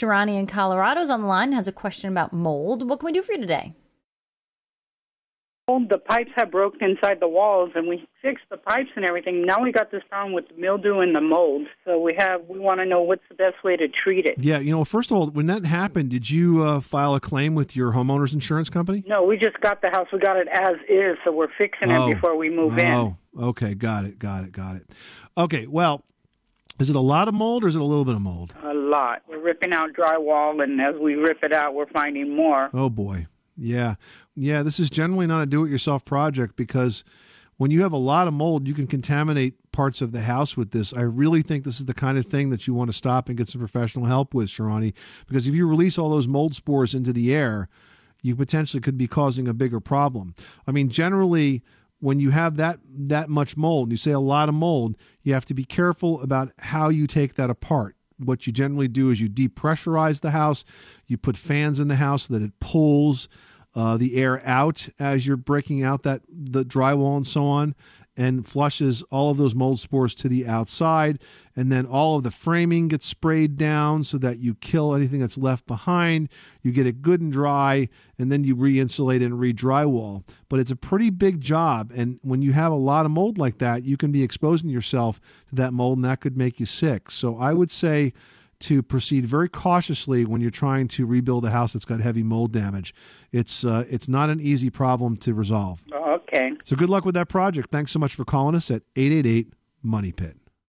Sharani in Colorado's on the line has a question about mold. What can we do for you today? The pipes have broken inside the walls, and we fixed the pipes and everything. Now we got this problem with the mildew and the mold. So we have we want to know what's the best way to treat it. Yeah, you know, first of all, when that happened, did you uh, file a claim with your homeowner's insurance company? No, we just got the house. We got it as is, so we're fixing Oh. it before we move in. Oh, okay, got it, got it, got it. Okay, well, is it a lot of mold or is it a little bit of mold? A lot. We're ripping out drywall, and as we rip it out, we're finding more. Oh boy. Yeah. Yeah, this is generally not a do it yourself project because when you have a lot of mold, you can contaminate parts of the house with this. I really think this is the kind of thing that you want to stop and get some professional help with, Sharani, because if you release all those mold spores into the air, you potentially could be causing a bigger problem. I mean, generally when you have that that much mold, you say a lot of mold, you have to be careful about how you take that apart what you generally do is you depressurize the house. You put fans in the house so that it pulls uh, the air out as you're breaking out that the drywall and so on, and flushes all of those mold spores to the outside. And then all of the framing gets sprayed down so that you kill anything that's left behind. You get it good and dry, and then you re-insulate and re-drywall. But it's a pretty big job, and when you have a lot of mold like that, you can be exposing yourself to that mold, and that could make you sick. So I would say to proceed very cautiously when you're trying to rebuild a house that's got heavy mold damage. It's uh, it's not an easy problem to resolve. Okay. So good luck with that project. Thanks so much for calling us at 888 Money Pit.